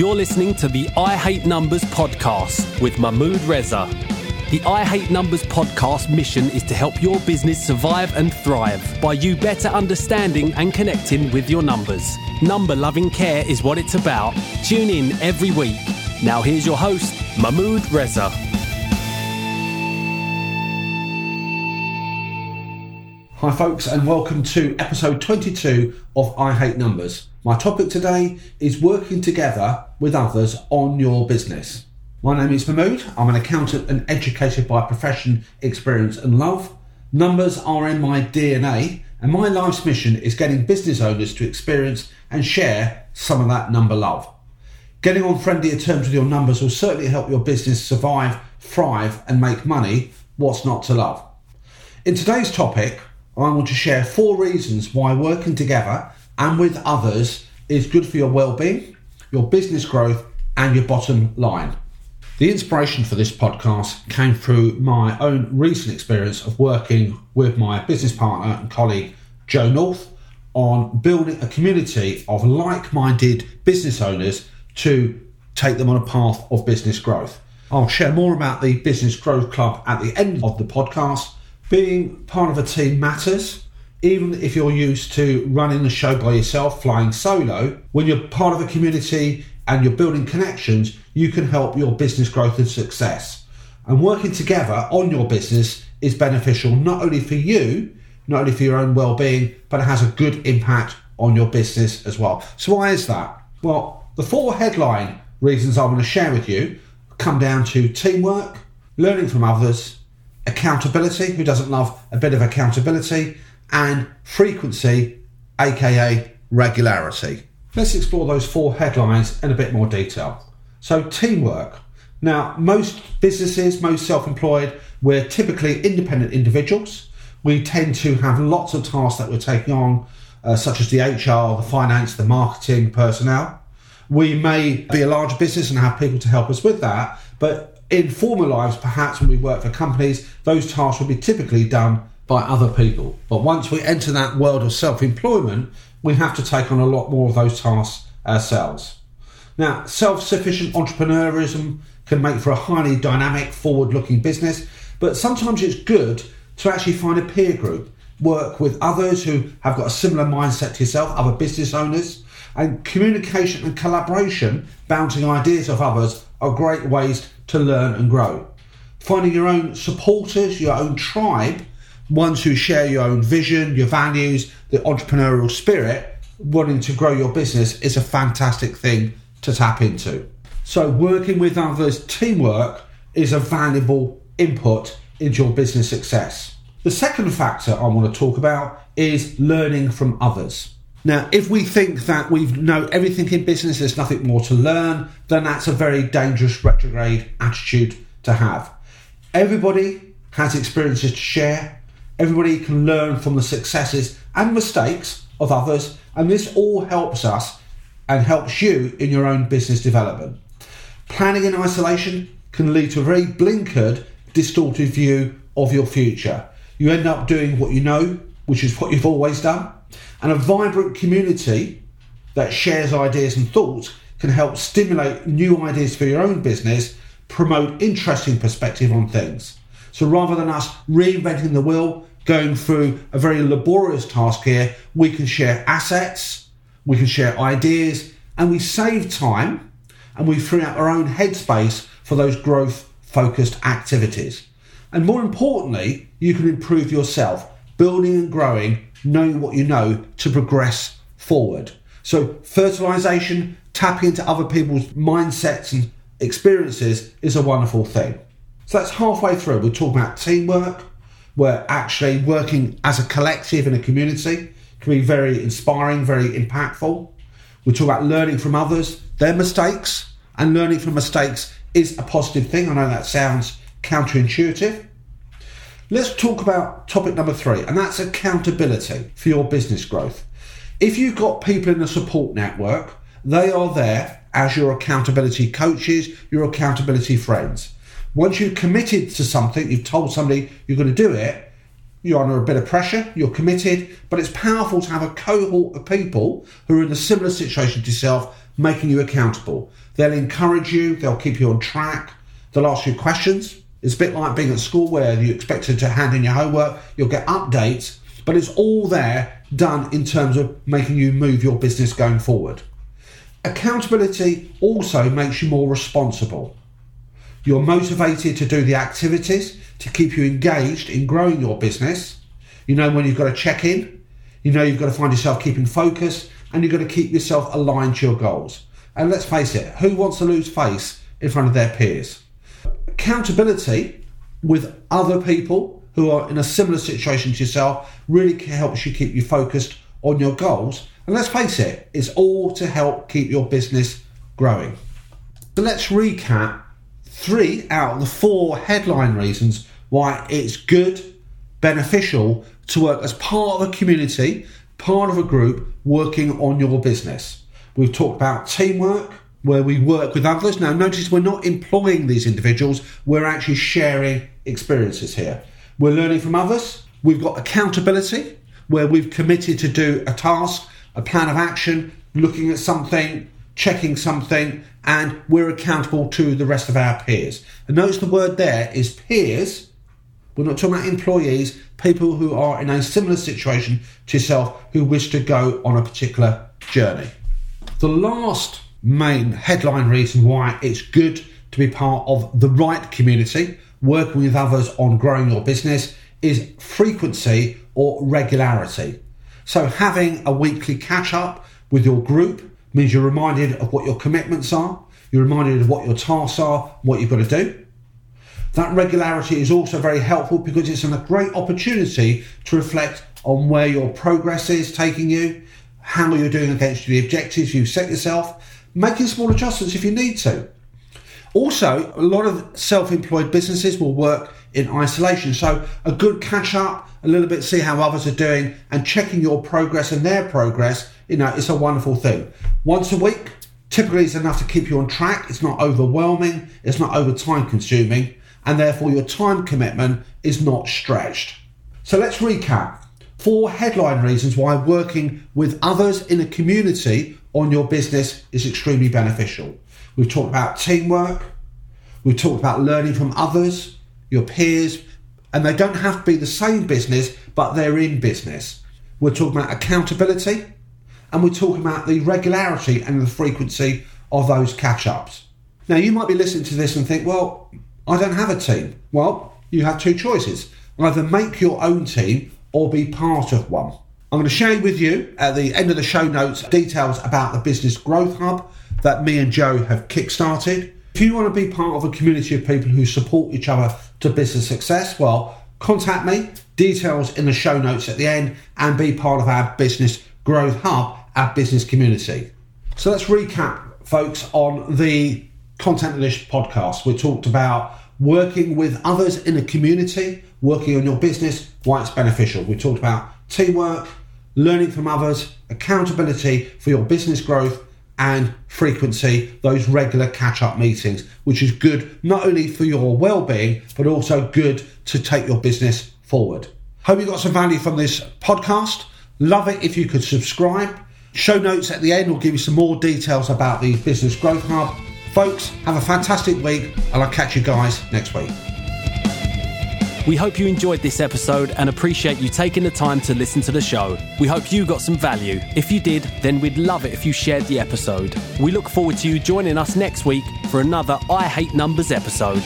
You're listening to the I Hate Numbers podcast with Mahmood Reza. The I Hate Numbers podcast mission is to help your business survive and thrive by you better understanding and connecting with your numbers. Number loving care is what it's about. Tune in every week. Now, here's your host, Mahmood Reza. Hi, folks, and welcome to episode 22 of I Hate Numbers. My topic today is working together with others on your business. My name is Mahmood. I'm an accountant and educated by profession, experience, and love. Numbers are in my DNA, and my life's mission is getting business owners to experience and share some of that number love. Getting on friendlier terms with your numbers will certainly help your business survive, thrive, and make money. What's not to love? In today's topic, I want to share four reasons why working together and with others is good for your well-being, your business growth, and your bottom line. The inspiration for this podcast came through my own recent experience of working with my business partner and colleague Joe North on building a community of like minded business owners to take them on a path of business growth. I'll share more about the Business Growth Club at the end of the podcast. Being part of a team matters, even if you're used to running the show by yourself, flying solo. When you're part of a community and you're building connections, you can help your business growth and success. And working together on your business is beneficial not only for you, not only for your own well-being, but it has a good impact on your business as well. So why is that? Well, the four headline reasons I'm going to share with you come down to teamwork, learning from others, accountability, who doesn't love a bit of accountability, and frequency, aka regularity. Let's explore those four headlines in a bit more detail. So, teamwork. Now, most businesses, most self employed, we're typically independent individuals. We tend to have lots of tasks that we're taking on, uh, such as the HR, the finance, the marketing, personnel. We may be a large business and have people to help us with that, but in former lives, perhaps when we work for companies, those tasks will be typically done by other people. But once we enter that world of self employment, we have to take on a lot more of those tasks ourselves. Now, self sufficient entrepreneurism can make for a highly dynamic, forward looking business, but sometimes it's good to actually find a peer group, work with others who have got a similar mindset to yourself, other business owners, and communication and collaboration, bouncing ideas off others, are great ways to learn and grow. Finding your own supporters, your own tribe, ones who share your own vision, your values, the entrepreneurial spirit, wanting to grow your business is a fantastic thing to tap into. So, working with others, teamwork is a valuable input into your business success. The second factor I want to talk about is learning from others. Now, if we think that we know everything in business, there's nothing more to learn, then that's a very dangerous retrograde attitude to have. Everybody has experiences to share, everybody can learn from the successes and mistakes of others, and this all helps us and helps you in your own business development. Planning in isolation can lead to a very blinkered, distorted view of your future. You end up doing what you know, which is what you've always done and a vibrant community that shares ideas and thoughts can help stimulate new ideas for your own business, promote interesting perspective on things. So rather than us reinventing the wheel, going through a very laborious task here, we can share assets, we can share ideas, and we save time and we free up our own headspace for those growth focused activities. And more importantly, you can improve yourself, building and growing knowing what you know to progress forward. So, fertilization, tapping into other people's mindsets and experiences is a wonderful thing. So, that's halfway through. We're talking about teamwork, where actually working as a collective in a community can be very inspiring, very impactful. We talk about learning from others, their mistakes, and learning from mistakes is a positive thing. I know that sounds counterintuitive, Let's talk about topic number three, and that's accountability for your business growth. If you've got people in the support network, they are there as your accountability coaches, your accountability friends. Once you've committed to something, you've told somebody you're going to do it, you're under a bit of pressure, you're committed, but it's powerful to have a cohort of people who are in a similar situation to yourself, making you accountable. They'll encourage you, they'll keep you on track, they'll ask you questions. It's a bit like being at school where you're expected to hand in your homework, you'll get updates, but it's all there done in terms of making you move your business going forward. Accountability also makes you more responsible. You're motivated to do the activities to keep you engaged in growing your business. You know when you've got to check in, you know you've got to find yourself keeping focus, and you've got to keep yourself aligned to your goals. And let's face it, who wants to lose face in front of their peers? Accountability with other people who are in a similar situation to yourself really helps you keep you focused on your goals. And let's face it, it's all to help keep your business growing. So let's recap three out of the four headline reasons why it's good, beneficial to work as part of a community, part of a group working on your business. We've talked about teamwork, where we work with others. Now, notice we're not employing these individuals, we're actually sharing experiences here. We're learning from others. We've got accountability, where we've committed to do a task, a plan of action, looking at something, checking something, and we're accountable to the rest of our peers. And notice the word there is peers. We're not talking about employees, people who are in a similar situation to yourself who wish to go on a particular journey. The last main headline reason why it's good to be part of the right community, working with others on growing your business, is frequency or regularity. So, having a weekly catch up with your group means you're reminded of what your commitments are, you're reminded of what your tasks are, what you've got to do. That regularity is also very helpful because it's a great opportunity to reflect on where your progress is taking you, how you're doing against the objectives you've set yourself, making small adjustments if you need to. Also, a lot of self employed businesses will work in isolation. So, a good catch up, a little bit, see how others are doing, and checking your progress and their progress, you know, it's a wonderful thing. Once a week typically is enough to keep you on track. It's not overwhelming, it's not over time consuming, and therefore your time commitment is not stretched. So, let's recap four headline reasons why working with others in a community on your business is extremely beneficial. We've talked about teamwork. We've talked about learning from others, your peers, and they don't have to be the same business, but they're in business. We're talking about accountability, and we're talking about the regularity and the frequency of those catch ups. Now, you might be listening to this and think, well, I don't have a team. Well, you have two choices either make your own team or be part of one. I'm going to share with you at the end of the show notes details about the Business Growth Hub that me and Joe have kickstarted. If you want to be part of a community of people who support each other to business success, well, contact me, details in the show notes at the end, and be part of our Business Growth Hub, our business community. So let's recap, folks, on the content this podcast. We talked about working with others in a community, working on your business, why it's beneficial. We talked about teamwork, learning from others, accountability for your business growth, and frequency, those regular catch up meetings, which is good not only for your well being, but also good to take your business forward. Hope you got some value from this podcast. Love it if you could subscribe. Show notes at the end will give you some more details about the Business Growth Hub. Folks, have a fantastic week, and I'll catch you guys next week. We hope you enjoyed this episode and appreciate you taking the time to listen to the show. We hope you got some value. If you did, then we'd love it if you shared the episode. We look forward to you joining us next week for another I Hate Numbers episode.